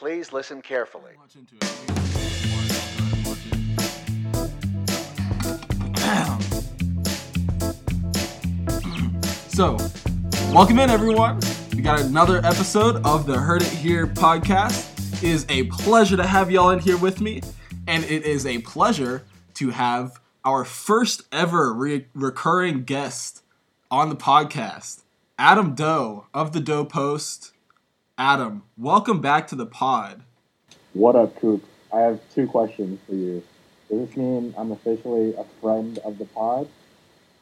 Please listen carefully. so, welcome in everyone. We got another episode of the Heard It Here podcast. It is a pleasure to have y'all in here with me, and it is a pleasure to have our first ever re- recurring guest on the podcast, Adam Doe of the Doe Post. Adam, welcome back to the pod. What up, Coop? I have two questions for you. Does this mean I'm officially a friend of the pod?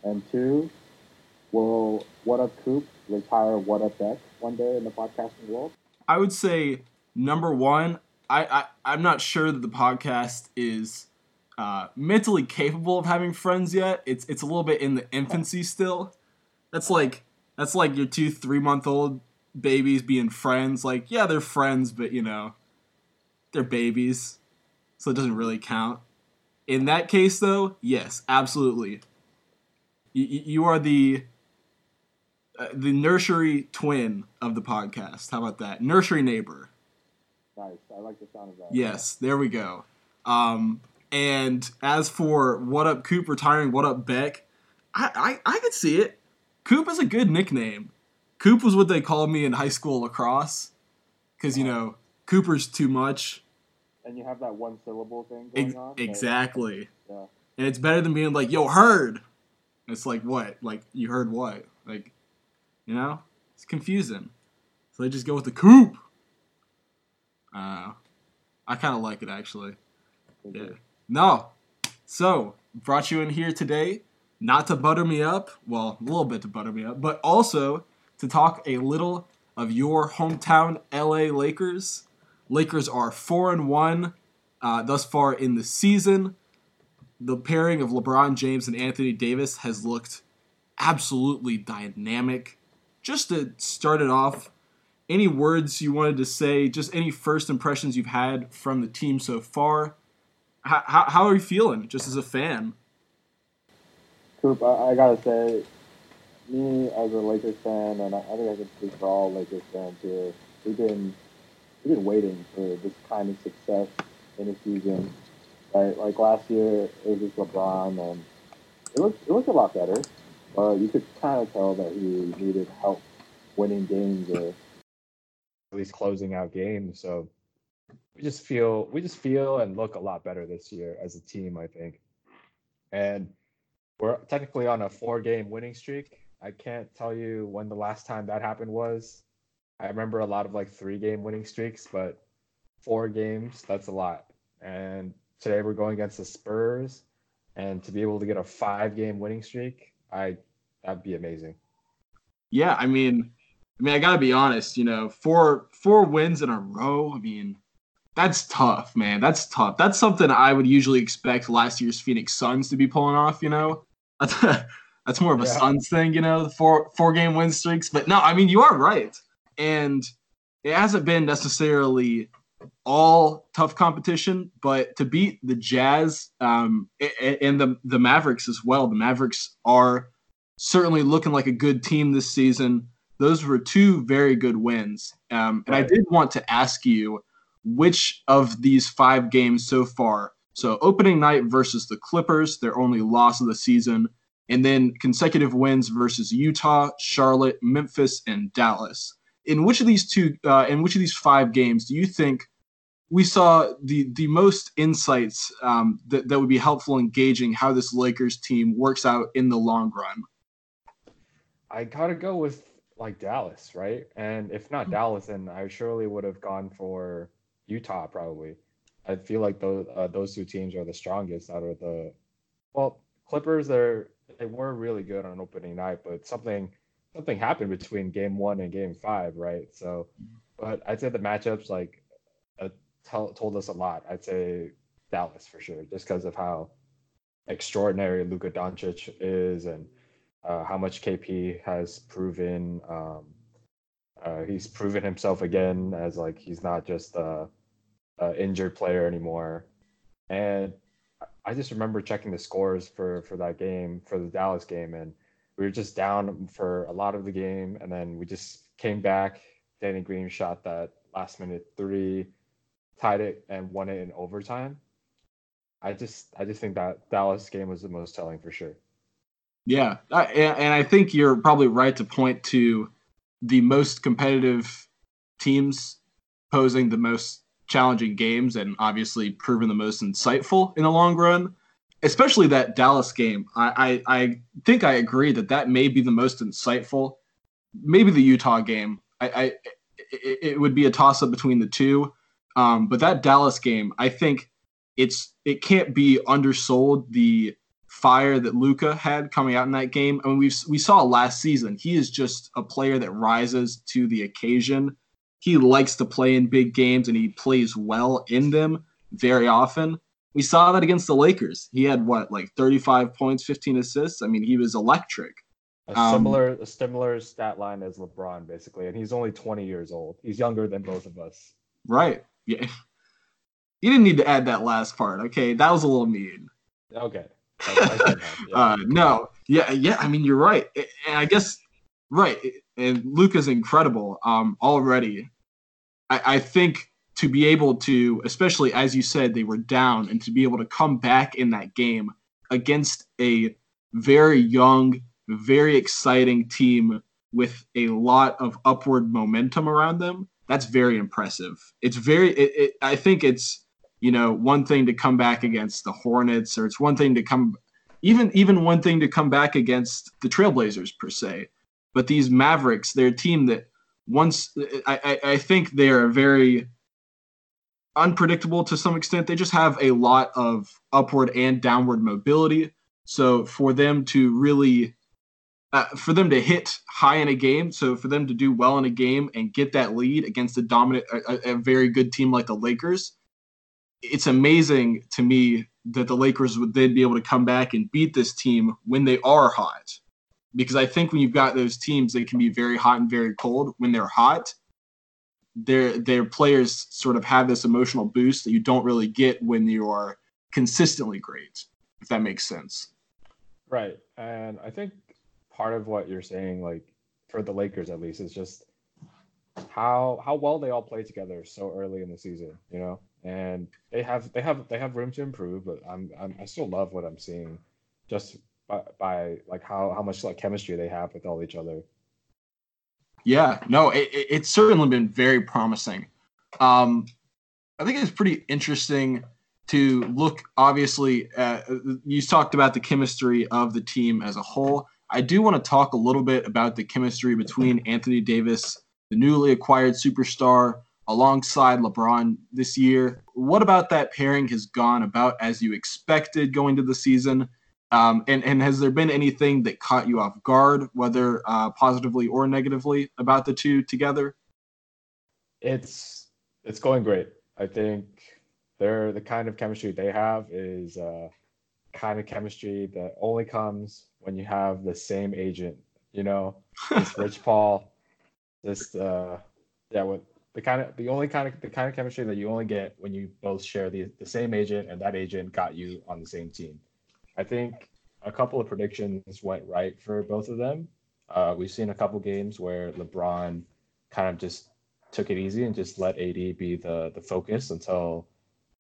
And two, will What Up Coop retire What Up Beck one day in the podcasting world? I would say number one, I, I I'm not sure that the podcast is uh, mentally capable of having friends yet. It's it's a little bit in the infancy still. That's like that's like your two three month old babies being friends. Like yeah, they're friends, but you know, they're babies, so it doesn't really count. In that case, though, yes, absolutely. You, you are the uh, the nursery twin of the podcast. How about that? Nursery neighbor. Nice. I like the sound of that. Yes, there we go. Um, and as for what up Coop retiring, what up Beck, I, I I could see it. Coop is a good nickname. Coop was what they called me in high school lacrosse, because you know Cooper's too much. And you have that one syllable thing going Ex- on. but- exactly. Yeah. And it's better than being like, yo, heard. It's like what? Like you heard what? Like, you know? It's confusing. So they just go with the coop. Uh, I kind of like it actually. Yeah. No. So brought you in here today, not to butter me up. Well, a little bit to butter me up, but also to talk a little of your hometown LA Lakers. Lakers are four and one uh, thus far in the season. The pairing of LeBron James and Anthony Davis has looked absolutely dynamic. Just to start it off, any words you wanted to say, just any first impressions you've had from the team so far? How, how, how are you feeling just as a fan? Coop, I, I gotta say, me as a Lakers fan, and I, think I can speak for all Lakers fans here, we've been we've been waiting for this kind of success in a season. Right, like last year, it was just LeBron, and it looked it looked a lot better. But you could kind of tell that he needed help winning games or at least closing out games. So we just feel we just feel and look a lot better this year as a team, I think. And we're technically on a four game winning streak. I can't tell you when the last time that happened was. I remember a lot of like three game winning streaks, but four games, that's a lot. And today we're going against the Spurs. And to be able to get a five game winning streak, I that'd be amazing. Yeah, I mean, I mean, I gotta be honest. You know, four four wins in a row. I mean, that's tough, man. That's tough. That's something I would usually expect last year's Phoenix Suns to be pulling off. You know, that's more of a Yeah. Suns thing. You know, the four four game win streaks. But no, I mean, you are right, and it hasn't been necessarily all tough competition, but to beat the Jazz um, and the the Mavericks as well. The Mavericks are certainly looking like a good team this season. Those were two very good wins. Um, and I did want to ask you which of these five games so far. So opening night versus the Clippers, their only loss of the season, and then consecutive wins versus Utah, Charlotte, Memphis, and Dallas. In which of these two, uh, in which of these five games, do you think we saw the the most insights um, that that would be helpful in gauging how this Lakers team works out in the long run? I gotta go with like Dallas, right? And if not Dallas, then I surely would have gone for Utah probably. I feel like those uh, those two teams are the strongest out of the. Well, Clippers they're they were really good on opening night, but something something happened between game one and game five, right? So, but I'd say the matchups like uh, tell, told us a lot. I'd say Dallas for sure, just because of how extraordinary Luka Doncic is and uh, how much KP has proven. Um, uh, he's proven himself again as like he's not just a, a injured player anymore. And I- just remember checking the scores for for that game for the Dallas game, and we were just down for a lot of the game, and then we just came back. Danny Green shot that last minute three. tied it and won it in overtime. I just I just think that Dallas game was the most telling for sure. Yeah, and I think you're probably right to point to the most competitive teams posing the most challenging games and obviously proven the most insightful in the long run. Especially that Dallas game. I, I, I think I agree that that may be the most insightful. Maybe the Utah game. I, I it, it would be a toss up between the two. Um, but that Dallas game, I think it's it can't be undersold the fire that Luka had coming out in that game. I mean, we we saw last season. He is just a player that rises to the occasion. He likes to play in big games and he plays well in them very often. We saw that against the Lakers. He had what, like 35 points, 15 assists. I mean, he was electric. A um, similar, a similar stat line as LeBron, basically, and he's only 20 years old. He's younger than both of us. Right. Yeah. You didn't need to add that last part. Okay, that was a little mean. Okay. yeah. uh, no, yeah, yeah. I mean, you're right, and I guess right. And Luka's incredible um, already. I, I think to be able to, especially as you said, they were down, and to be able to come back in that game against a very young, very exciting team with a lot of upward momentum around them. That's very impressive. It's very. It, it, I think it's you know one thing to come back against the Hornets, or it's one thing to come even even one thing to come back against the Trailblazers per se. But these Mavericks, they're a team that once I, I, I think they are very unpredictable to some extent. They just have a lot of upward and downward mobility. So for them to really uh, for them to hit high in a game, so for them to do well in a game and get that lead against a dominant, a, a very good team like the Lakers, it's amazing to me that the Lakers would then be able to come back and beat this team when they are hot. Because I think when you've got those teams that can be very hot and very cold, when they're hot, their their players sort of have this emotional boost that you don't really get when you are consistently great, if that makes sense. Right. And I think part of what you're saying, like for the Lakers at least, is just how how well they all play together so early in the season, you know? and they have they have they have room to improve. But I'm, I'm I still love what I'm seeing, just by, by like how how much like chemistry they have with all each other. Yeah, no, it, it's certainly been very promising. Um, I think it's pretty interesting to look. Obviously, you talked about the chemistry of the team as a whole. I do want to talk a little bit about the chemistry between Anthony Davis, the newly acquired superstar, alongside LeBron this year. What about that pairing has gone about as you expected going to the season? Um, and, and has there been anything that caught you off guard, whether uh, positively or negatively, about the two together? It's it's going great. I think they're the kind of chemistry they have is uh, kind of chemistry that only comes when you have the same agent. You know, this Rich Paul, this uh, yeah, with the kind of the only kind of the kind of chemistry that you only get when you both share the, the same agent and that agent got you on the same team. I think a couple of predictions went right for both of them. Uh, we've seen a couple games where LeBron kind of just took it easy and just let AD be the the focus until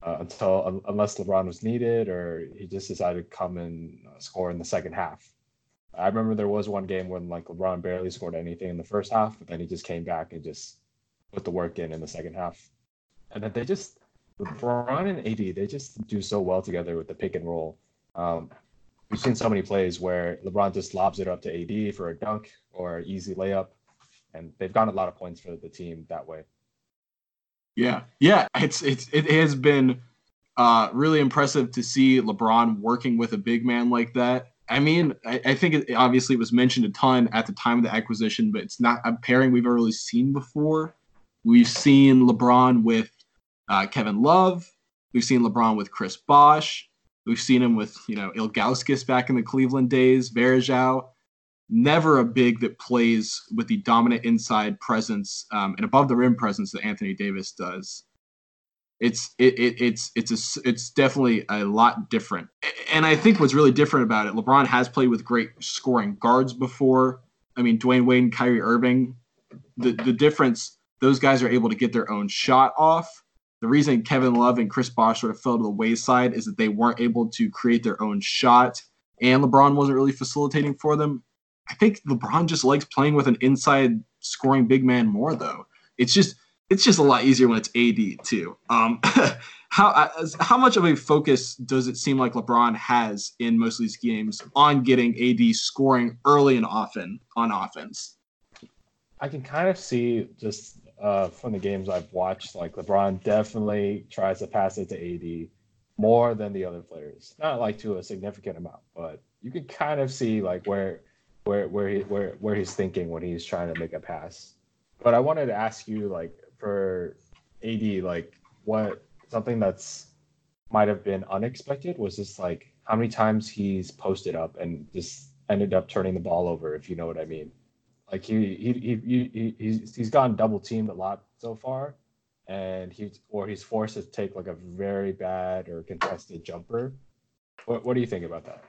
uh, until unless LeBron was needed or he just decided to come and uh, score in the second half. I remember there was one game when like LeBron barely scored anything in the first half, but then he just came back and just put the work in in the second half. And then they just LeBron and AD they just do so well together with the pick and roll. Um, we've seen so many plays where LeBron just lobs it up to AD for a dunk or easy layup, and they've gotten a lot of points for the team that way. Yeah, yeah, it's it's it has been uh, really impressive to see LeBron working with a big man like that. I mean, I, I think it obviously was mentioned a ton at the time of the acquisition, but it's not a pairing we've ever really seen before. We've seen LeBron with uh, Kevin Love. We've seen LeBron with Chris Bosh. We've seen him with, you know, Ilgauskas back in the Cleveland days, Varejao. Never a big that plays with the dominant inside presence um, and above the rim presence that Anthony Davis does. It's it, it it's it's a, it's definitely a lot different. And I think what's really different about it, LeBron has played with great scoring guards before. I mean, Dwyane Wade Kyrie Irving. The the difference those guys are able to get their own shot off. The reason Kevin Love and Chris Bosh sort of fell to the wayside is that they weren't able to create their own shot, and LeBron wasn't really facilitating for them. I think LeBron just likes playing with an inside scoring big man more, though. It's just it's just a lot easier when it's AD too. Um, how how much of a focus does it seem like LeBron has in most of these games on getting AD scoring early and often on offense? I can kind of see just uh, from the games I've watched, like LeBron definitely tries to pass it to AD more than the other players. Not like to a significant amount, but you can kind of see like where where where he where where he's thinking when he's trying to make a pass. But I wanted to ask you like for AD, like what something that's might have been unexpected was just like how many times he's posted up and just ended up turning the ball over, if you know what I mean. Like he he he, he he's he's gotten double teamed a lot so far, and he's or he's forced to take like a very bad or contested jumper. What what do you think about that?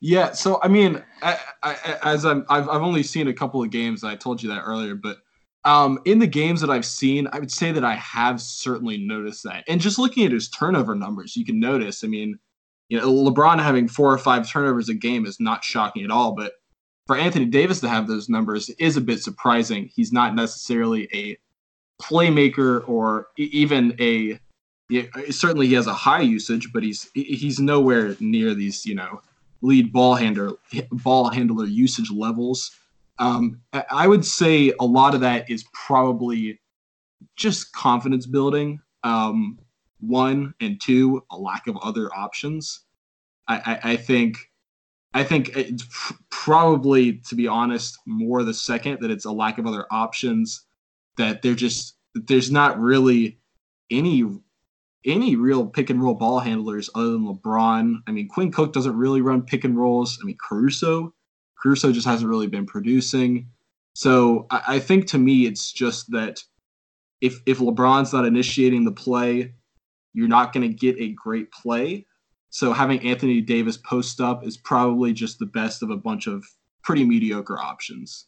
Yeah, so I mean, I, I, as I'm, I've I've only seen a couple of games. I told you that earlier, but um, in the games that I've seen, I would say that I have certainly noticed that. And just looking at his turnover numbers, you can notice. I mean, you know, LeBron having four or five turnovers a game is not shocking at all. But for Anthony Davis to have those numbers is a bit surprising. He's not necessarily a playmaker or even a. Certainly he has a high usage, but he's he's nowhere near these you know lead ball handler ball handler usage levels. Um, I would say a lot of that is probably just confidence building. Um, one and two, a lack of other options. I, I, I think, I think it's probably, to be honest, more the second that it's a lack of other options. That they're just there's not really any any real pick and roll ball handlers other than LeBron. I mean, Quinn Cook doesn't really run pick and rolls. I mean, Caruso Caruso just hasn't really been producing. So I, I think to me, it's just that if if LeBron's not initiating the play, you're not going to get a great play. So having Anthony Davis post up is probably just the best of a bunch of pretty mediocre options.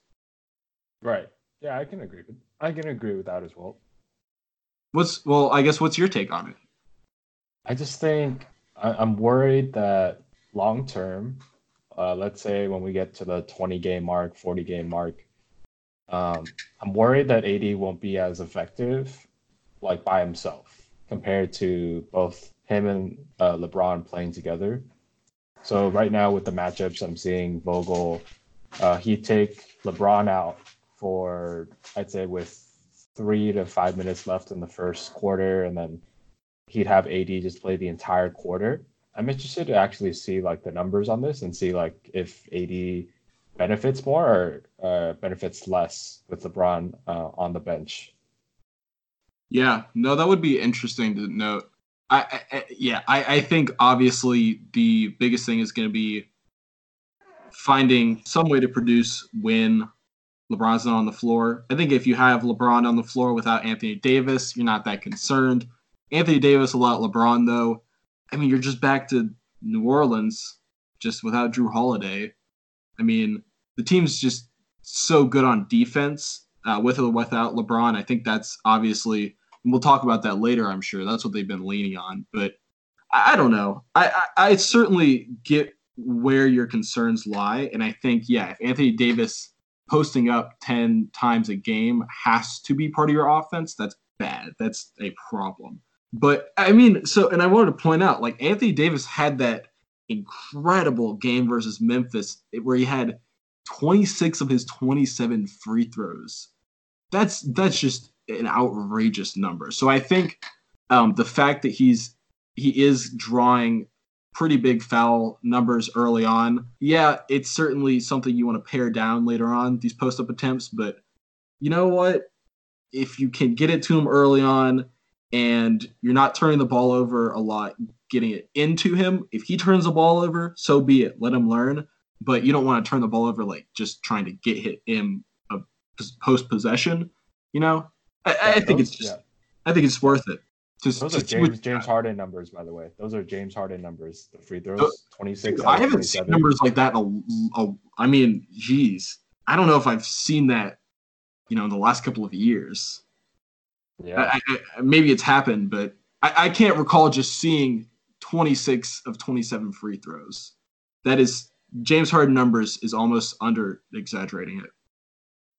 Right. Yeah, I can agree with I can agree with that as well. What's well, I guess what's your take on it? I just think I, I'm worried that long term uh, let's say when we get to the 20 game mark, 40 game mark, um, I'm worried that AD won't be as effective like by himself compared to both him and uh, LeBron playing together. So right now with the matchups, I'm seeing Vogel. Uh, he take LeBron out for I'd say with three to five minutes left in the first quarter, and then he'd have AD just play the entire quarter. I'm interested to actually see like the numbers on this and see like if AD benefits more or uh, benefits less with LeBron uh, on the bench. Yeah, no, that would be interesting to note. I, I yeah, I, I think obviously the biggest thing is going to be finding some way to produce when LeBron's not on the floor. I think if you have LeBron on the floor without Anthony Davis, you're not that concerned. Anthony Davis a lot LeBron though. I mean, you're just back to New Orleans, just without Jrue Holiday. I mean, the team's just so good on defense uh, with or without LeBron. I think that's obviously, and we'll talk about that later. I'm sure that's what they've been leaning on. But I, I don't know. I, I, I certainly get where your concerns lie, and I think yeah, if Anthony Davis posting up ten times a game has to be part of your offense, that's bad. That's a problem. But I mean, so and I wanted to point out, like Anthony Davis had that incredible game versus Memphis where he had 26 of his 27 free throws. That's that's just an outrageous number. So I think um, the fact that he's he is drawing pretty big foul numbers early on. Yeah, it's certainly something you want to pare down later on these post up attempts, but you know what? If you can get it to him early on, and you're not turning the ball over a lot, getting it into him. If he turns the ball over, so be it. Let him learn. But you don't want to turn the ball over like just trying to get hit him a post possession. You know, I, yeah, I think those, it's just, yeah. I think it's worth it. Just, those are James, James Harden numbers, by the way. Those are James Harden numbers. The free throws, twenty six. I haven't seen numbers like that. A, a, I mean, geez, I don't know if I've seen that. You know, in the last couple of years. Yeah. I, I, maybe it's happened, but I, I can't recall just seeing 26 of 27 free throws. That is James Harden numbers is almost under exaggerating it.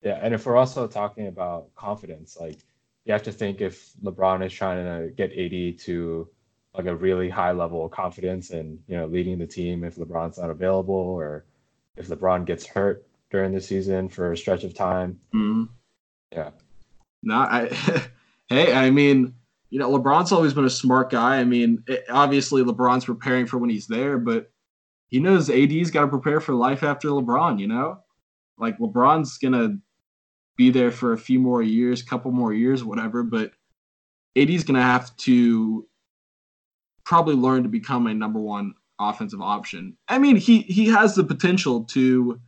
Yeah, and if we're also talking about confidence, like you have to think if LeBron is trying to get AD to like a really high level of confidence and you know leading the team if LeBron's not available or if LeBron gets hurt during the season for a stretch of time. Mm-hmm. Yeah. No, I hey, I mean, you know, LeBron's always been a smart guy. I mean, it, obviously LeBron's preparing for when he's there, but he knows AD's got to prepare for life after LeBron, you know? Like LeBron's going to be there for a few more years, couple more years, whatever, but AD's going to have to probably learn to become a number 1 offensive option. I mean, he he has the potential to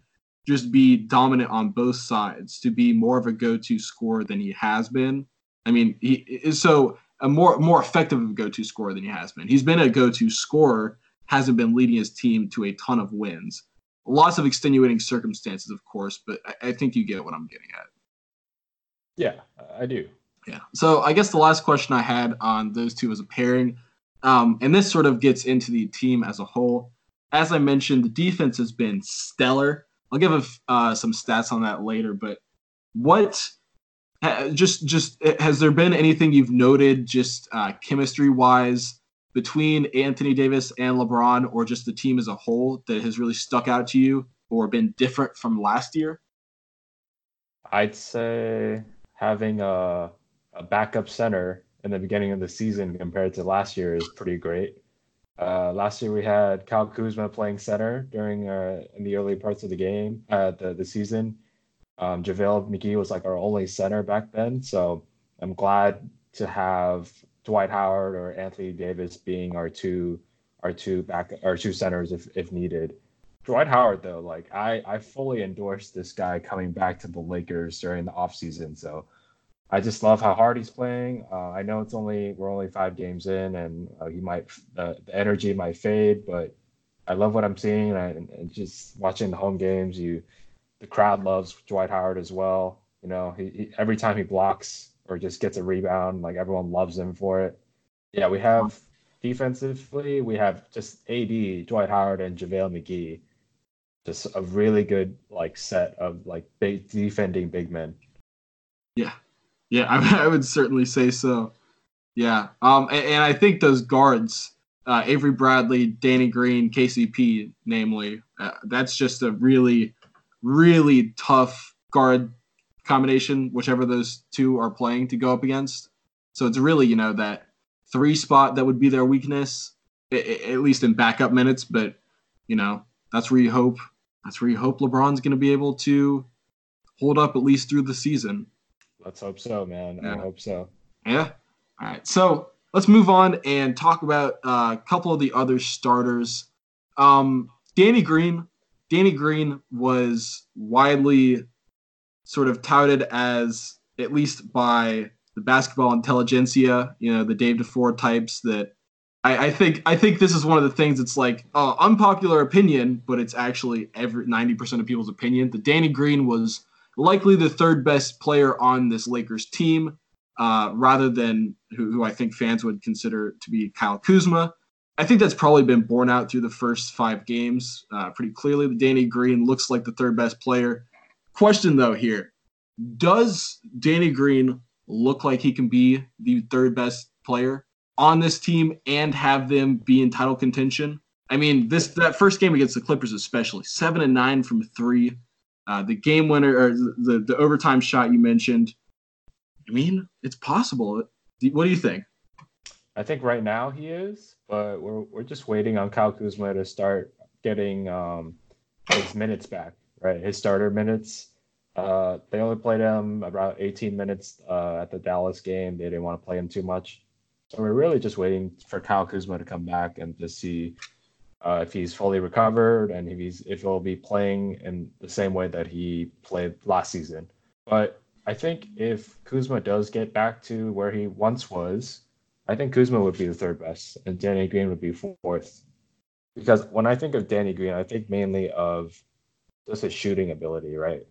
just be dominant on both sides, to be more of a go-to scorer than he has been. I mean, he is so a more more effective of a go-to scorer than he has been. He's been a go-to scorer, hasn't been leading his team to a ton of wins. Lots of extenuating circumstances, of course, but I, I think you get what I'm getting at. Yeah, I do. Yeah. So I guess the last question I had on those two as a pairing, um, and this sort of gets into the team as a whole. As I mentioned, the defense has been stellar. I'll give uh, some stats on that later, but what just just has there been anything you've noted just uh, chemistry wise between Anthony Davis and LeBron, or just the team as a whole that has really stuck out to you or been different from last year? I'd say having a, a backup center in the beginning of the season compared to last year is pretty great. Uh, last year we had Kyle Kuzma playing center during uh, in the early parts of the game, uh, the the season. Um, JaVale McGee was like our only center back then, so I'm glad to have Dwight Howard or Anthony Davis being our two our two back our two centers if if needed. Dwight Howard though, like I I fully endorse this guy coming back to the Lakers during the offseason. So I just love how hard he's playing. Uh, I know it's only we're only five games in, and uh, he might uh, the energy might fade, but I love what I'm seeing, and, and, just watching the home games. You, the crowd loves Dwight Howard as well. You know, he, he, every time he blocks or just gets a rebound, like everyone loves him for it. Yeah, we have defensively, we have just AD, Dwight Howard, and JaVale McGee. Just a really good like set of like big defending big men. Yeah, yeah, I, I would certainly say so. Yeah, um, and, and I think those guards, uh, Avery Bradley, Danny Green, KCP, namely, uh, that's just a really, really tough guard combination, whichever those two are playing to go up against. So it's really, you know, that three spot that would be their weakness, at least in backup minutes. But, you know, that's where you hope. That's where you hope LeBron's going to be able to hold up at least through the season. Let's hope so, man. Yeah. I hope so. Yeah. All right. So let's move on and talk about uh, a couple of the other starters. Um, Danny Green. Danny Green was widely sort of touted as, at least by the basketball intelligentsia, you know, the Dave DeFore types that I, I, think I think this is one of the things that's like uh, unpopular opinion, but it's actually every ninety percent of people's opinion. The Danny Green was likely the third best player on this Lakers team, uh, rather than who, who I think fans would consider to be Kyle Kuzma. I think that's probably been borne out through the first five games uh, pretty clearly. Danny Green looks like the third best player. Question though here: Does Danny Green look like he can be the third best player on this team and have them be in title contention? I mean, this that first game against the Clippers, especially seven and nine from three, uh, the game winner or the, the overtime shot you mentioned. I mean, it's possible. What do you think? I think right now he is, but we're we're just waiting on Kyle Kuzma to start getting um, his minutes back, right? His starter minutes. Uh, they only played him about 18 minutes uh, at the Dallas game. They didn't want to play him too much, so we're really just waiting for Kyle Kuzma to come back and to see uh, if he's fully recovered and if he's if he'll be playing in the same way that he played last season. But I think if Kuzma does get back to where he once was, I think Kuzma would be the third best and Danny Green would be fourth. Because when I think of Danny Green, I think mainly of just his shooting ability, right?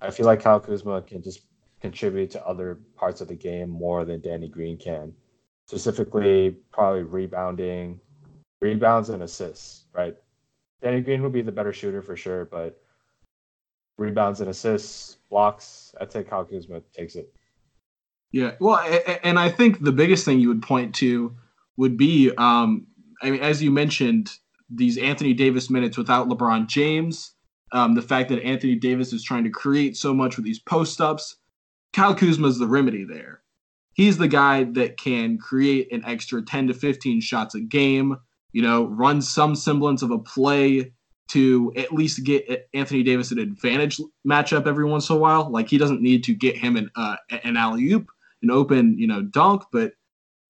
I feel like Kyle Kuzma can just contribute to other parts of the game more than Danny Green can. Specifically, probably rebounding, rebounds and assists, right? Danny Green would be the better shooter for sure, but rebounds and assists, blocks, I'd say Kyle Kuzma takes it. Yeah, well, and I think the biggest thing you would point to would be, um, I mean, as you mentioned, these Anthony Davis minutes without LeBron James, um, the fact that Anthony Davis is trying to create so much with these post ups. Kyle Kuzma is the remedy there. He's the guy that can create an extra 10 to 15 shots a game, you know, run some semblance of a play to at least get Anthony Davis an advantage matchup every once in a while. Like he doesn't need to get him an uh, an alley oop, an open you know dunk, but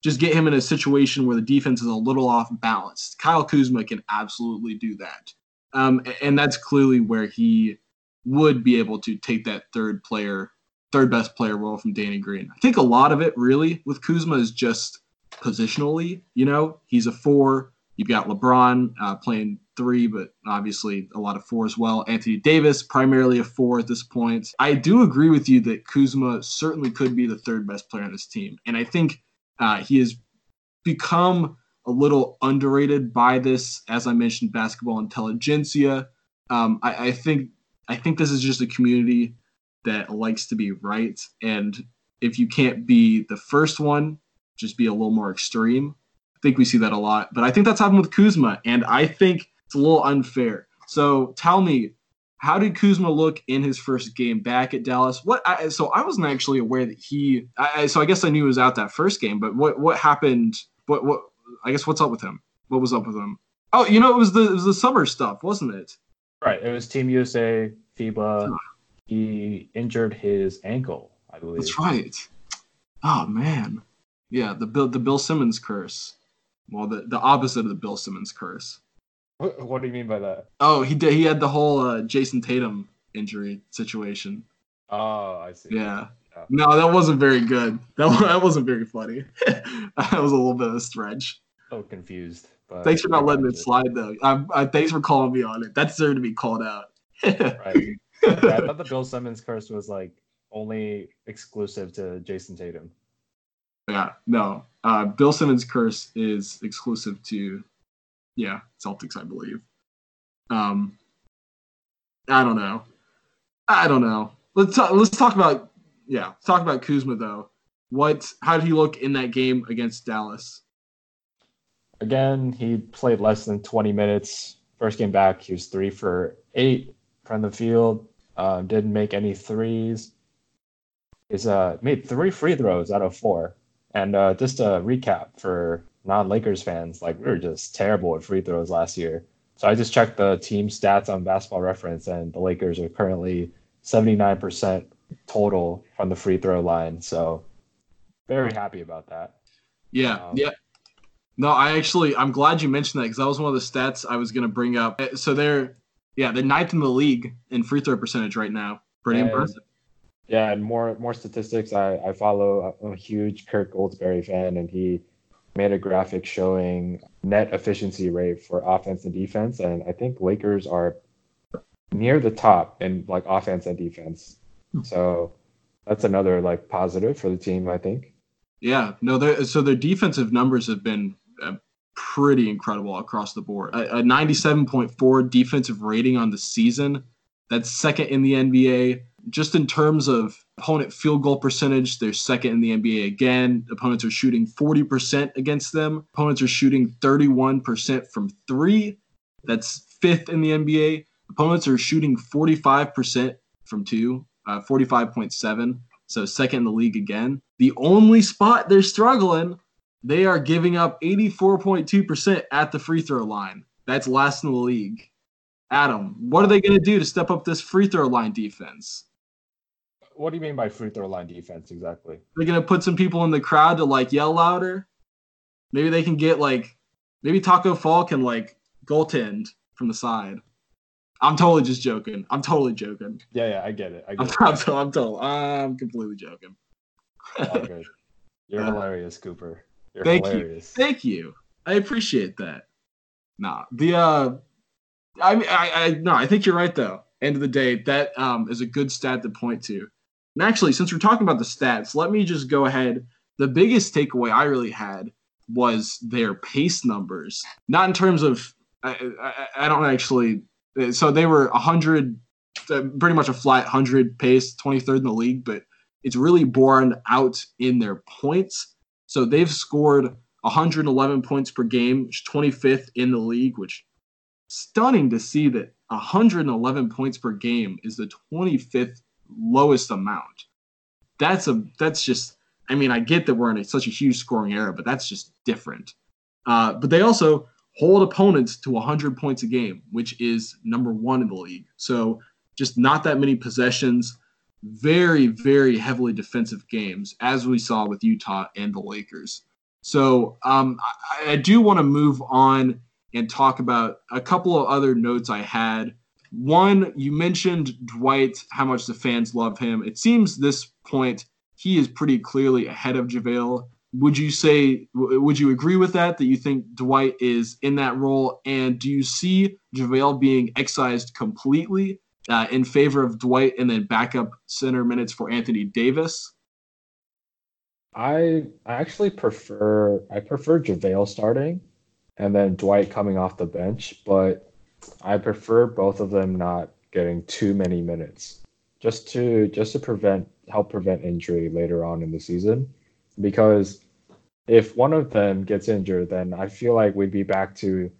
just get him in a situation where the defense is a little off balance. Kyle Kuzma can absolutely do that, um, and that's clearly where he would be able to take that third player, third best player role from Danny Green. I think a lot of it really with Kuzma is just positionally. You know, he's a four. You've got LeBron uh, playing three, but obviously a lot of four as well. Anthony Davis, primarily a four at this point. I do agree with you that Kuzma certainly could be the third best player on this team. And I think uh, he has become a little underrated by this, as I mentioned, basketball intelligentsia. Um, I, I think I think this is just a community that likes to be right. And if you can't be the first one, just be a little more extreme. Think we see that a lot. But I think that's happened with Kuzma. And I think it's a little unfair. So tell me, how did Kuzma look in his first game back at Dallas? What? I, so I wasn't actually aware that he. I, so I guess I knew he was out that first game, but what what happened? What what? I guess what's up with him? What was up with him? Oh, you know, it was the it was the summer stuff, wasn't it? Right. It was Team USA, FIBA. He injured his ankle, I believe. That's right. Oh man, yeah. The Bill the Bill Simmons curse. Well, the the opposite of the Bill Simmons curse. What, do you mean by that? Oh, he did. He had the whole uh, Jayson Tatum injury situation. Oh, I see. Yeah. yeah. No, that wasn't very good. That that wasn't very funny. that was a little bit of a stretch. Oh, confused. But thanks for not letting it slide, though. I, I, thanks for calling me on it. That deserved to be called out. right. Yeah, I thought the Bill Simmons curse was like only exclusive to Jayson Tatum. Yeah, no. Uh, Bill Simmons curse is exclusive to yeah, Celtics, I believe. Um, I don't know. I don't know. Let's talk, let's talk about yeah. Talk about Kuzma though. What? How did he look in that game against Dallas? Again, he played less than 20 minutes. First game back, he was three for eight from the field. Um, didn't make any threes. He's uh, made three free throws out of four. And uh, just a recap for non-Lakers fans, like we were just terrible at free throws last year. So I just checked the team stats on Basketball Reference, and the Lakers are currently 79% total from the free throw line. So very happy about that. Yeah, um, yeah. No, I actually I'm glad you mentioned that because that was one of the stats I was going to bring up. So they're yeah they're ninth in the league in free throw percentage right now. Pretty impressive. Yeah, and more more statistics. I I follow a, a huge Kirk Goldsberry fan, and he made a graphic showing net efficiency rate for offense and defense, and I think Lakers are near the top in like offense and defense. Hmm. So that's another like positive for the team, I think. Yeah, no, so their defensive numbers have been uh, pretty incredible across the board. A, a 97.4 defensive rating on the season. That's second in the NBA just in terms of opponent field goal percentage, they're second in the NBA again. Opponents are shooting 40% against them. Opponents are shooting 31% from three. That's fifth in the NBA. Opponents are shooting 45% from two, uh, 45.7. So second in the league again. The only spot they're struggling, they are giving up 84.2% at the free throw line. That's last in the league. Adam, what are they going to do to step up this free throw line defense? What do you mean by free throw line defense exactly? They're gonna put some people in the crowd to like yell louder. Maybe they can get like maybe Taco Fall can like goaltend from the side. I'm totally just joking. I'm totally joking. Yeah, yeah, I get it. I get I'm, it. I'm, I'm, told, I'm completely joking. good. You're uh, hilarious, Cooper. You're thank hilarious. you. Thank you. I appreciate that. Nah, the uh, I I I no, I think you're right though. End of the day, that um is a good stat to point to And actually, since we're talking about the stats, let me just go ahead. The biggest takeaway I really had was their pace numbers, not in terms of I, I, I don't actually. So they were 100, uh, pretty much a flat 100 pace, 23rd in the league, but it's really borne out in their points. So they've scored 111 points per game, 25th in the league, which stunning to see that 111 points per game is the 25th lowest amount. That's a that's just I mean I get that we're in a, such a huge scoring era, but that's just different. Uh, but they also hold opponents to 100 points a game, which is number one in the league. So just not that many possessions. Very very heavily defensive games, as we saw with Utah and the Lakers. So um, I, I do want to move on and talk about a couple of other notes I had. One, you mentioned Dwight, how much the fans love him. It seems this point he is pretty clearly ahead of JaVale. Would you say, would you agree with that, that you think Dwight is in that role? And do you see JaVale being excised completely uh, in favor of Dwight and then backup center minutes for Anthony Davis? I I actually prefer I prefer JaVale starting and then Dwight coming off the bench, but I prefer both of them not getting too many minutes just to just to prevent help prevent injury later on in the season because if one of them gets injured then I feel like we'd be back to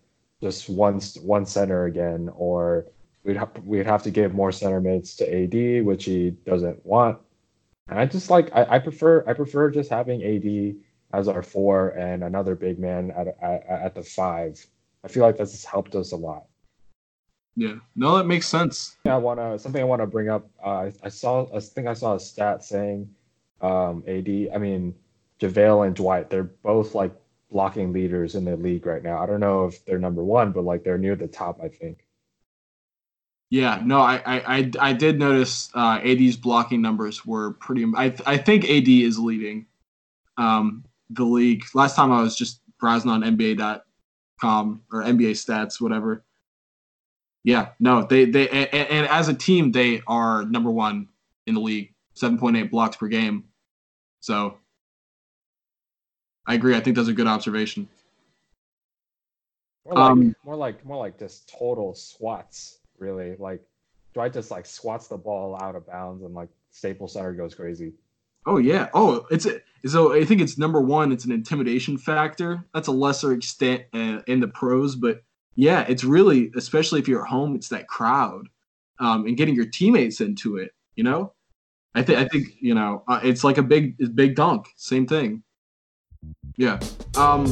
just one one center again or we'd have we'd have to give more center minutes to AD which he doesn't want and I just like I, I prefer I prefer just having AD as our four and another big man at, at, at the five. I feel like that's helped us a lot. Yeah, no, that makes sense. Yeah, I wanna something I want to bring up. Uh, I, I saw I think I saw a stat saying um, AD. I mean JaVale and Dwight. They're both like blocking leaders in the league right now. I don't know if they're number one, but like they're near the top. I think. Yeah, no, I I, I did notice uh, AD's blocking numbers were pretty. I I think AD is leading. Um, the league. Last time I was just browsing on NBA.com or NBA stats, whatever. Yeah, no, they they and, and as a team they are number one in the league, seven point eight blocks per game. So I agree. I think that's a good observation. More like, um, more like more like just total swats, really. Like Dwight just like swats the ball out of bounds and like Staples Center goes crazy. Oh yeah. Oh, it's a, so I think it's number one. It's an intimidation factor. That's a lesser extent uh, in the pros, but yeah, it's really especially if you're at home. It's that crowd um, and getting your teammates into it. You know, I think I think you know uh, it's like a big big dunk. Same thing. Yeah. Um.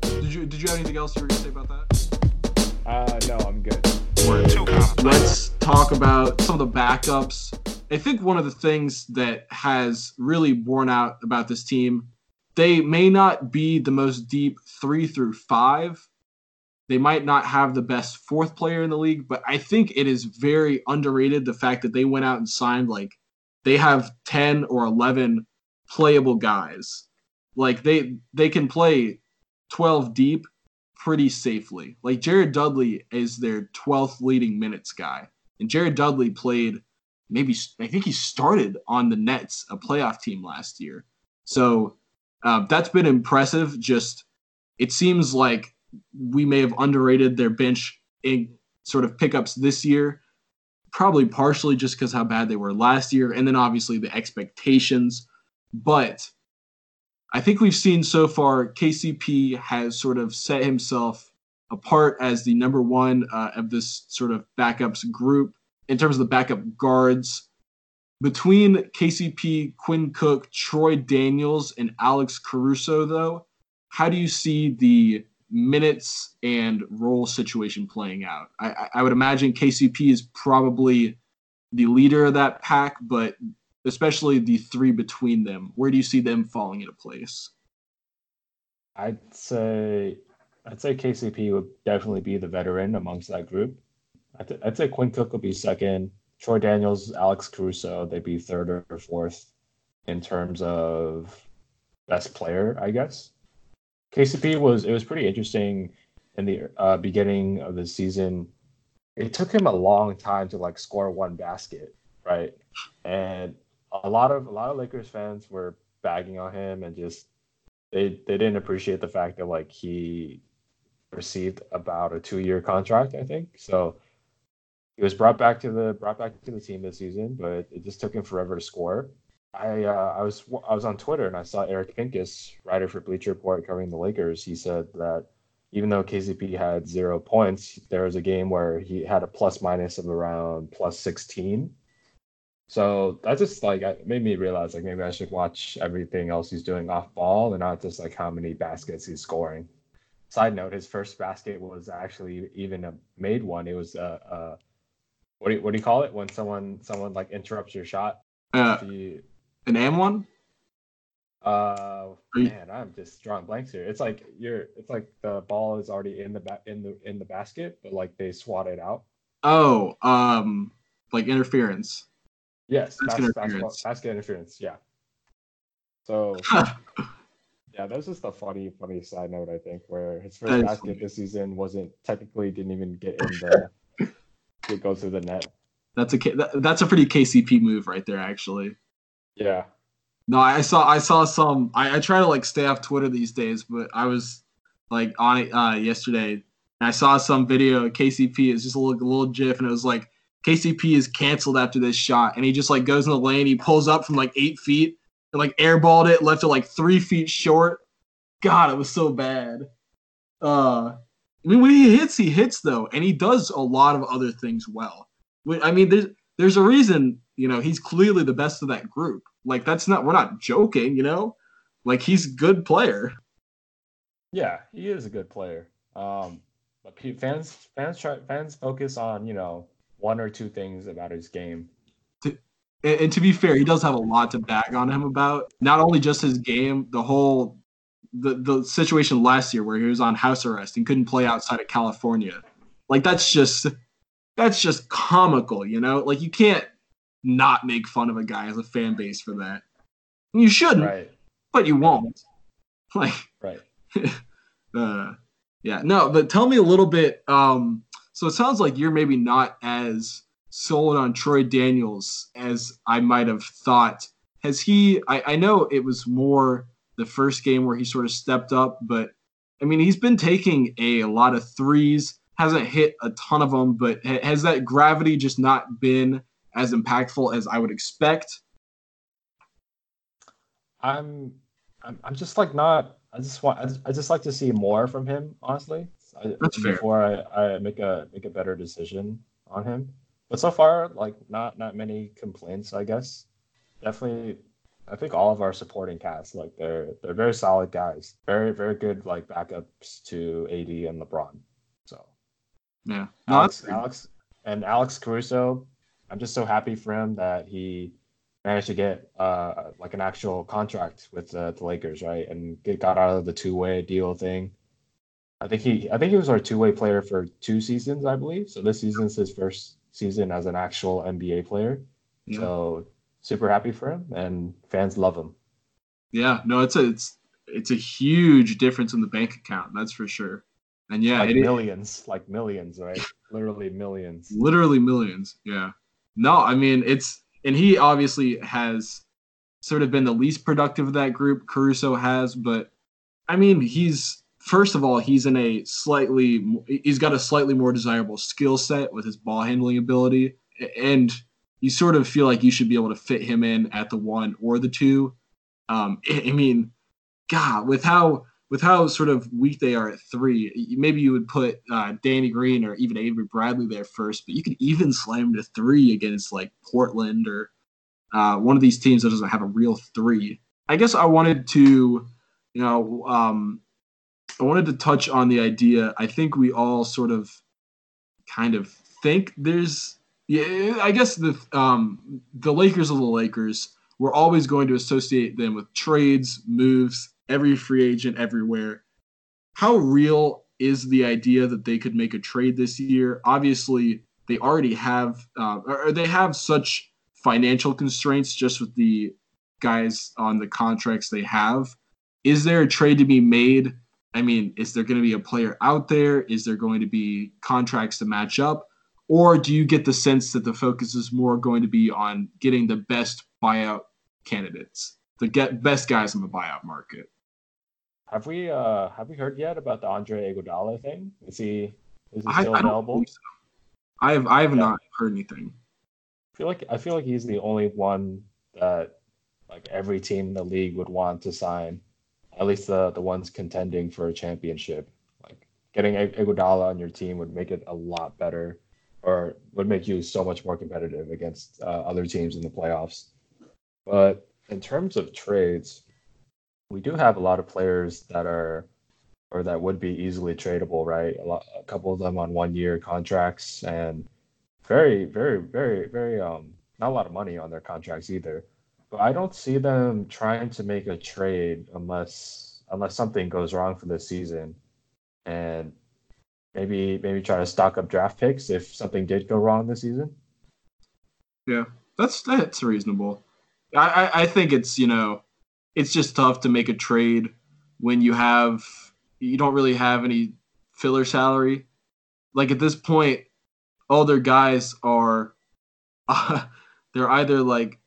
Did you did you have anything else you were gonna say about that? Uh, no, I'm good. Let's talk about some of the backups. I think one of the things that has really borne out about this team, they may not be the most deep three through five. They might not have the best fourth player in the league, but I think it is very underrated the fact that they went out and signed like they have 10 or 11 playable guys. Like they they can play 12 deep pretty safely. Like Jared Dudley is their 12th leading minutes guy. And Jared Dudley played maybe I think he started on the Nets, a playoff team last year. So uh, that's been impressive. Just it seems like we may have underrated their bench in sort of pickups this year, probably partially just because how bad they were last year, and then obviously the expectations. But I think we've seen so far KCP has sort of set himself apart as the number one uh, of this sort of backups group in terms of the backup guards. Between KCP, Quinn Cook, Troy Daniels, and Alex Caruso, though, how do you see the minutes and role situation playing out? I, I would imagine KCP is probably the leader of that pack, but especially the three between them, where do you see them falling into place? I'd say I'd say KCP would definitely be the veteran amongst that group. I'd, th- I'd say Quinn Cook would be second. Troy Daniels, Alex Caruso, they'd be third or fourth in terms of best player, I guess. KCP was it was pretty interesting in the uh, beginning of the season. It took him a long time to like score one basket, right? And a lot of a lot of Lakers fans were bagging on him and just they they didn't appreciate the fact that like he received about a two year contract, I think. So he was brought back to the brought back to the team this season, but it just took him forever to score. I uh, I was I was on Twitter and I saw Eric Pincus, writer for Bleacher Report covering the Lakers. He said that even though KCP had zero points, there was a game where he had a plus minus of around plus 16. So that just like made me realize like maybe I should watch everything else he's doing off ball and not just like how many baskets he's scoring. Side note: His first basket was actually even a made one. It was a, a what do you, what do you call it when someone someone like interrupts your shot? Uh, you, an AM one. Uh, man, I'm just drawing blanks here. It's like you're. It's like the ball is already in the ba- in the in the basket, but like they swat it out. Oh, um, like interference. Yes, basket interference. basket interference. Yeah. So, yeah, that's just a funny, funny side note. I think where his first basket funny. this season wasn't technically didn't even get in the it goes through the net. That's a that's a pretty KCP move right there, actually. Yeah. No, I saw I saw some. I, I try to like stay off Twitter these days, but I was like on it uh, yesterday, and I saw some video. KCP is just a little, a little GIF, and it was like KCP is canceled after this shot, and he just like goes in the lane. He pulls up from like eight feet and like airballed it, left it like three feet short. God, it was so bad. Uh, I mean, when he hits, he hits though, and he does a lot of other things well. I mean, there's there's a reason, you know, he's clearly the best of that group. Like that's not we're not joking, you know? Like he's a good player. Yeah, he is a good player. Um but fans fans try fans focus on, you know, one or two things about his game. To, and, and to be fair, he does have a lot to bag on him about. Not only just his game, the whole the the situation last year where he was on house arrest and couldn't play outside of California. Like that's just that's just comical, you know? Like you can't not make fun of a guy as a fan base for that. You shouldn't, right. but you won't. Like, right? uh, yeah, no. But tell me a little bit. Um, so it sounds like you're maybe not as sold on Troy Daniels as I might have thought. Has he? I, I know it was more the first game where he sort of stepped up, but I mean he's been taking a, a lot of threes. Hasn't hit a ton of them, but has that gravity just not been as impactful as I would expect? I'm, I'm, I'm just like not. I just want. I just, I just like to see more from him, honestly. That's before I, I make a make a better decision on him. But so far, like not not many complaints. I guess definitely. I think all of our supporting cast, like they're they're very solid guys, very very good like backups to AD and LeBron. So yeah, Alex, Alex and Alex Caruso I'm just so happy for him that he managed to get uh, like an actual contract with uh, the Lakers, right? And get got out of the two way deal thing. I think he I think he was our two way player for two seasons, I believe. So this season's his first season as an actual NBA player. Yeah. So super happy for him, and fans love him. Yeah, no, it's a it's it's a huge difference in the bank account. That's for sure. And yeah, like millions, like millions, right? Literally millions. Literally millions. Yeah. No, I mean it's and he obviously has sort of been the least productive of that group. Caruso has, but I mean he's first of all he's in a slightly he's got a slightly more desirable skill set with his ball handling ability, and you sort of feel like you should be able to fit him in at the one or the two. Um, I mean, God, with how with how sort of weak they are at three, maybe you would put uh, Danny Green or even Avery Bradley there first, but you could even slam to three against like Portland or uh, one of these teams that doesn't have a real three. I guess I wanted to, you know, um, I wanted to touch on the idea. I think we all sort of kind of think there's, yeah, I guess the um, the Lakers of the Lakers. We're always going to associate them with trades, moves, every free agent everywhere. How real is the idea that they could make a trade this year? Obviously, they already have, uh, or they have such financial constraints just with the guys on the contracts they have. Is there a trade to be made? I mean, is there going to be a player out there? Is there going to be contracts to match up? Or do you get the sense that the focus is more going to be on getting the best buyout candidates, the get best guys in the buyout market. Have we uh have we heard yet about the Andre Iguodala thing? Is he is he I, still I don't available? so. I have I have Yeah. not heard anything. I feel like I feel like he's the only one that like every team in the league would want to sign, at least the the ones contending for a championship. Like getting Ig- Iguodala on your team would make it a lot better, or would make you so much more competitive against uh, other teams in the playoffs. But in terms of trades, we do have a lot of players that are or that would be easily tradable, right? A, lot, a couple of them on one year contracts and very, very, very, very um not a lot of money on their contracts either. But I don't see them trying to make a trade unless unless something goes wrong for this season, and maybe maybe try to stock up draft picks if something did go wrong this season. Yeah, that's that's reasonable. I, I I think it's you know, it's just tough to make a trade when you have you don't really have any filler salary. Like at this point, all their guys are they're either like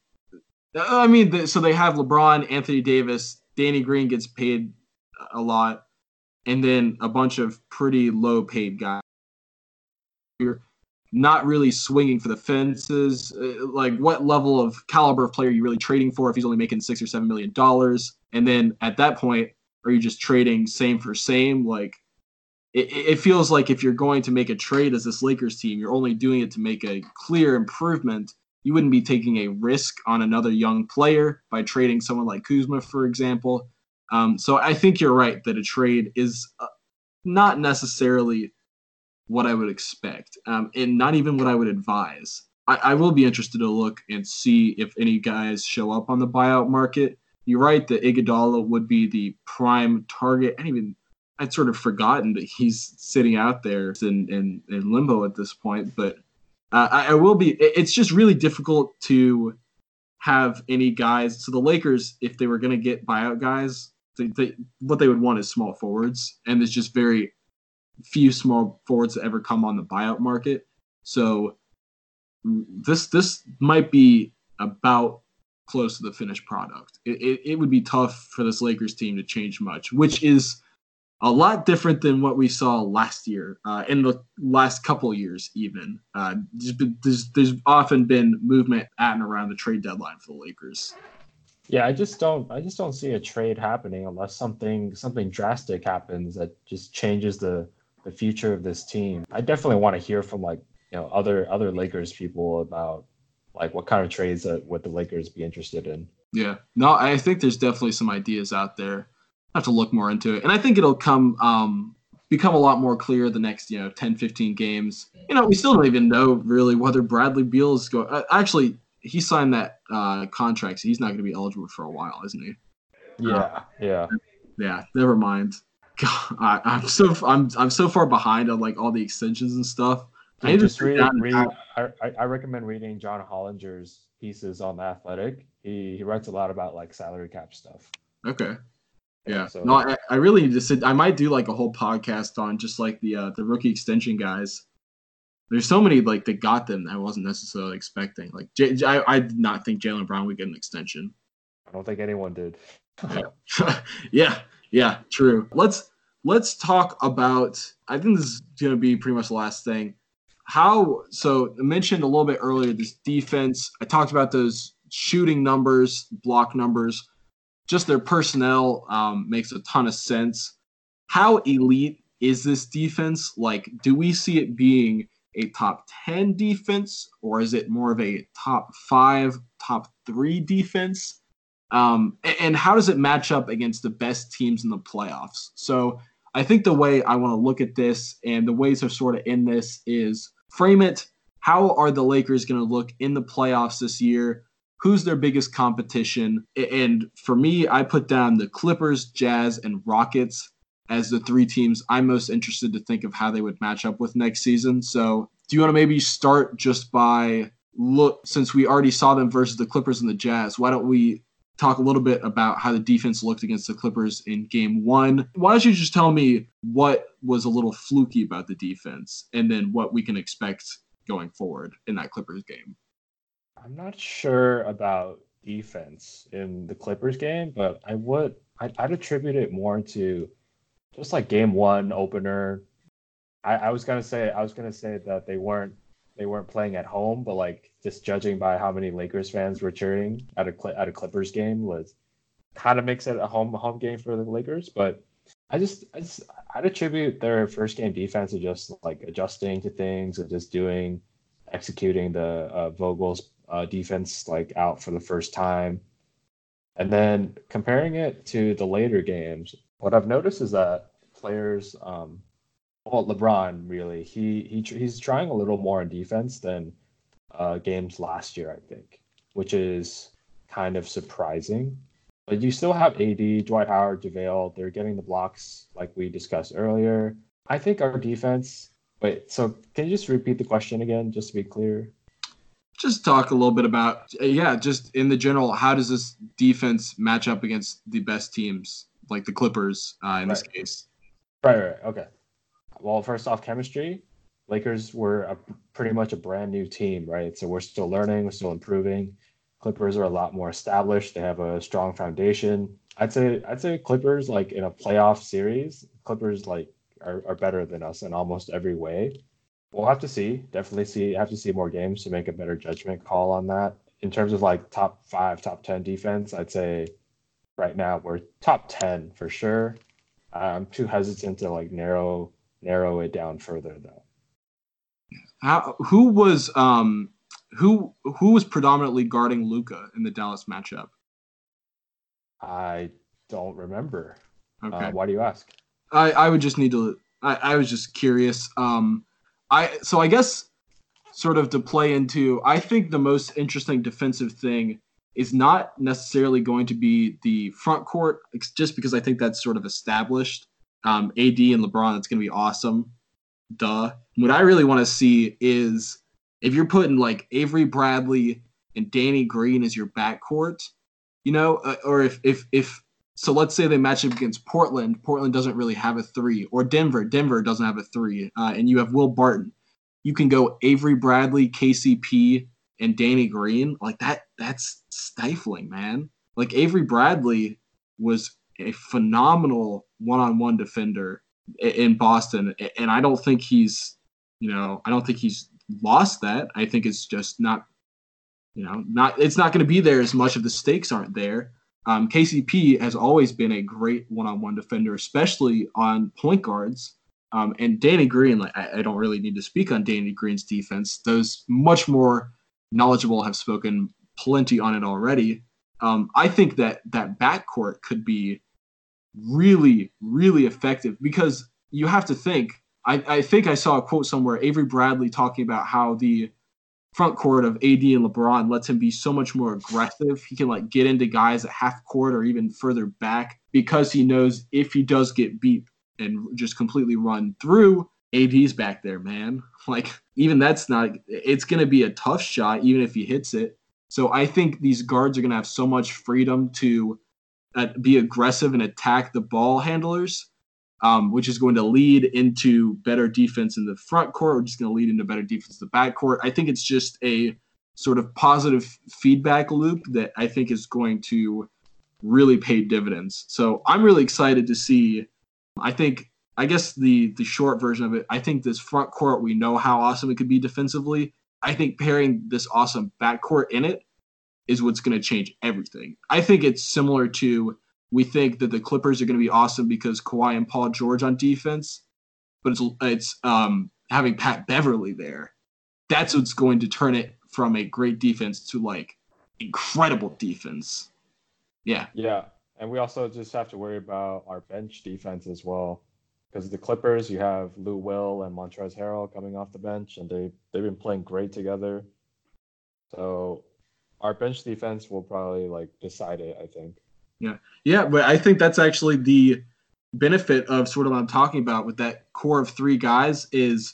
I mean, so they have LeBron, Anthony Davis, Danny Green gets paid a lot, and then a bunch of pretty low paid guys. Not really swinging for the fences. Uh, Like, what level of caliber of player are you really trading for if he's only making six or seven million dollars? And then at that point, are you just trading same for same? Like, it, it feels like if you're going to make a trade as this Lakers team, you're only doing it to make a clear improvement. You wouldn't be taking a risk on another young player by trading someone like Kuzma, for example. Um, so I think you're right that a trade is uh, not necessarily what I would expect, um, and not even what I would advise. I, I will be interested to look and see if any guys show up on the buyout market. You're right that Iguodala would be the prime target. I even I'd sort of forgotten that he's sitting out there in, in, in limbo at this point. But uh, I, I will be. It's just really difficult to have any guys. So the Lakers, if they were going to get buyout guys, they, they, what they would want is small forwards, and it's just very few small forwards that ever come on the buyout market. So mm, this this might be about close to the finished product. It, it, it would be tough for this Lakers team to change much, which is a lot different than what we saw last year, uh, in the last couple years, even. Uh, there's, there's, there's often been movement at and around the trade deadline for the Lakers. Yeah, I just don't I just don't see a trade happening unless something something drastic happens that just changes the the future of this team. I definitely want to hear from like, you know, other other Lakers people about like what kind of trades that would the Lakers be interested in. Yeah, no, I think there's definitely some ideas out there. I have to look more into it, and I think it'll come um, become a lot more clear the next you know 10, 15 games. You know, we still don't even know really whether Bradley Beal is going. Uh, actually, he signed that uh, contract, so he's not going to be eligible for a while, isn't he? Yeah, yeah. Yeah, never mind. God, I, I'm so I'm I'm so far behind on like all the extensions and stuff. I just read, read I, I- recommend reading John Hollinger's pieces on the Athletic. He he writes a lot about like salary cap stuff. Okay. Yeah. So- no, I, I really need to sit. I might do like a whole podcast on just like the uh, the rookie extension guys. There's so many like that got them that I wasn't necessarily expecting. Like J- J- I, I did not think Jaylen Brown would get an extension. I don't think anyone did. yeah, yeah, true. Let's let's talk about. I think this is going to be pretty much the last thing. How so? I mentioned a little bit earlier this defense. I talked about those shooting numbers, block numbers. Just their personnel um, makes a ton of sense. How elite is this defense? Like, do we see it being a top 10 defense, or is it more of a top five, top three defense? Um, and how does it match up against the best teams in the playoffs? So I think the way I want to look at this and the ways to sort of end this is frame it. How are the Lakers going to look in the playoffs this year? Who's their biggest competition? And for me, I put down the Clippers, Jazz, and Rockets as the three teams I'm most interested to think of how they would match up with next season. So, do you want to maybe start just by look since we already saw them versus the Clippers and the Jazz? Why don't we talk a little bit about how the defense looked against the Clippers in game one? Why don't you just tell me what was a little fluky about the defense and then what we can expect going forward in that Clippers game? I'm not sure about defense in the Clippers game, but I would I'd, I'd attribute it more to just like game one opener. I, I was gonna say I was gonna say that they weren't they weren't playing at home, but like just judging by how many Lakers fans were cheering at a at a Clippers game was kind of makes it a home home game for the Lakers. But I just I just I'd attribute their first game defense to just like adjusting to things and just doing executing the uh, Vogel's uh, defense like out for the first time. And then comparing it to the later games, what I've noticed is that players, um, well, LeBron really, he, he he's trying a little more on defense than uh, games last year, I think, which is kind of surprising. But you still have AD, Dwight Howard, JaVale. They're getting the blocks like we discussed earlier. I think our defense. Wait, so can you just repeat the question again, just to be clear? Just talk a little bit about, yeah, just in the general, how does this defense match up against the best teams, like the Clippers uh, in right. this case? Right, right, okay. Well, first off, chemistry. Lakers were a, pretty much a brand new team, right? So we're still learning, we're still improving. Clippers are a lot more established. They have a strong foundation. I'd say I'd say Clippers like in a playoff series, Clippers like are, are better than us in almost every way. We'll have to see. Definitely see have to see more games to make a better judgment call on that. In terms of like top five, top ten defense, I'd say right now we're top ten for sure. I'm too hesitant to like narrow narrow it down further though. How who was um who who was predominantly guarding Luka in the Dallas matchup? I don't remember. Uh, okay. Uh, why do you ask? I, I would just need to. I, I was just curious. Um, I so I guess sort of to play into. I think the most interesting defensive thing is not necessarily going to be the front court, just because I think that's sort of established. Um, AD and LeBron, that's going to be awesome. Duh. What I really want to see is if you're putting like Avery Bradley and Danny Green as your backcourt, you know, uh, or if if if so, let's say they match up against Portland. Portland doesn't really have a three, or Denver. Denver doesn't have a three, uh, and you have Will Barton. You can go Avery Bradley, KCP, and Danny Green. Like that, that's stifling, man. Like Avery Bradley was a phenomenal one-on-one defender in Boston, and I don't think he's, you know, I don't think he's lost that. I think it's just not, you know, not it's not going to be there as much if the stakes aren't there. Um, KCP has always been a great one-on-one defender, especially on point guards. Um, and Danny Green, like I, I, don't really need to speak on Danny Green's defense. Those much more knowledgeable have spoken plenty on it already. Um, I think that that backcourt could be really, really effective because you have to think I, I think I saw a quote somewhere, Avery Bradley talking about how the front court of AD and LeBron lets him be so much more aggressive. He can like get into guys at half court or even further back because he knows if he does get beat and just completely run through, AD's back there, man. Like even that's not it's going to be a tough shot even if he hits it. So I think these guards are going to have so much freedom to uh, be aggressive and attack the ball handlers um, which is going to lead into better defense in the front court, which is going to lead into better defense in the back court. I think it's just a sort of positive feedback loop that I think is going to really pay dividends. So I'm really excited to see. I think I guess the the short version of it, I think this front court we know how awesome it could be defensively. I think pairing this awesome back court in it is what's going to change everything. I think it's similar to we think that the Clippers are going to be awesome because Kawhi and Paul George on defense, but it's it's um, having Pat Beverley there. That's what's going to turn it from a great defense to like incredible defense. Yeah. Yeah, and we also just have to worry about our bench defense as well, because the Clippers, you have Lou Will and Montrezl Harrell coming off the bench, and they they've been playing great together. So our bench defense will probably like decide it. I think. Yeah, yeah, but I think that's actually the benefit of sort of what I'm talking about with that core of three guys is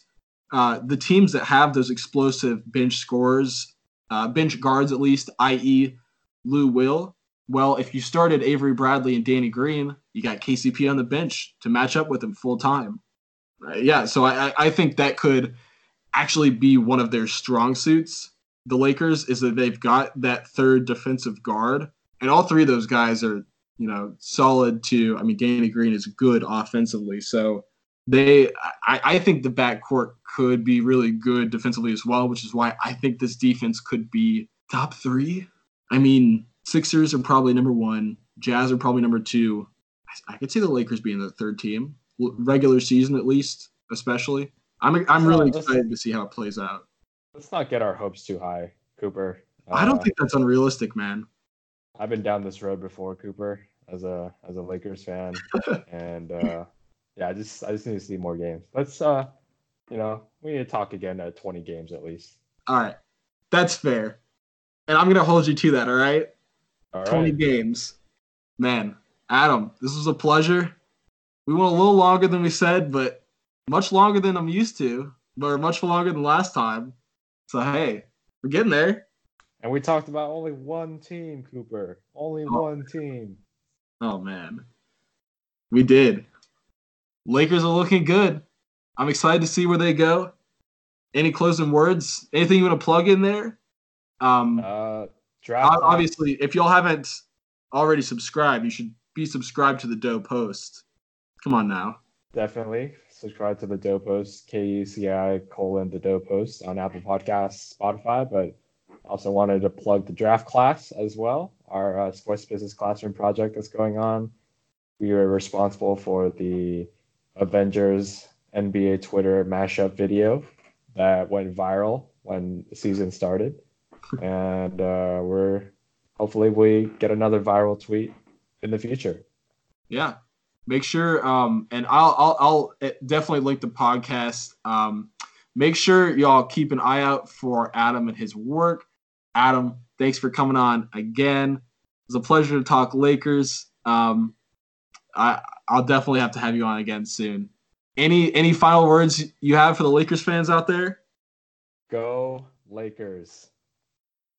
uh, the teams that have those explosive bench scorers, uh, bench guards at least, i.e., Lou Will. Well, if you started Avery Bradley and Danny Green, you got KCP on the bench to match up with him full time. Uh, yeah, so I, I think that could actually be one of their strong suits the Lakers is that they've got that third defensive guard, and all three of those guys are you know solid. To I mean, Danny Green is good offensively, so they I, I think the backcourt could be really good defensively as well, which is why I think this defense could be top three. I mean, Sixers are probably number one, Jazz are probably number two. I, I could see the Lakers being the third team, regular season at least, especially. I'm I'm really excited to see how it plays out. Let's not get our hopes too high, Cooper. Uh, I don't uh, think that's unrealistic, man. I've been down this road before, Cooper, as a as a Lakers fan, and uh, yeah, I just I just need to see more games. Let's uh, you know, we need to talk again at 20 games at least. All right, that's fair, and I'm gonna hold you to that. All right, all 20 right. games, man. Adam, this was a pleasure. We went a little longer than we said, but much longer than I'm used to, but much longer than last time. So hey, we're getting there. And we talked about only one team, Cooper. Only oh. one team. Oh man. We did. Lakers are looking good. I'm excited to see where they go. Any closing words? Anything you want to plug in there? Um, uh, obviously, if y'all haven't already subscribed, you should be subscribed to the Doe Post. Come on now. Definitely subscribe to the Doe Post, K U C I colon the Doe Post on Apple Podcasts, Spotify, but also wanted to plug the draft class as well, our uh, sports business classroom project that's going on. We are responsible for the Avengers NBA Twitter mashup video that went viral when the season started, and uh, we're hopefully we get another viral tweet in the future. Yeah, make sure um, and I'll, I'll I'll eh, definitely link the podcast. Um, make sure y'all keep an eye out for Adam and his work. Adam, thanks for coming on again. It was a pleasure to talk Lakers. Um, I I'll definitely have to have you on again soon. Any any final words you have for the Lakers fans out there? Go Lakers.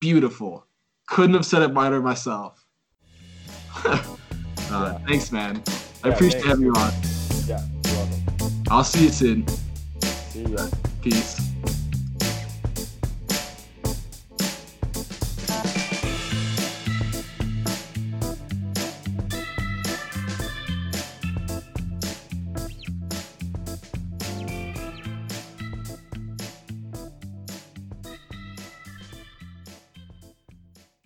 Beautiful. Couldn't have said it better myself. uh, yeah. Thanks, man. I yeah, appreciate thanks. having you on. Yeah, you're welcome. I'll see you soon. See ya. Peace.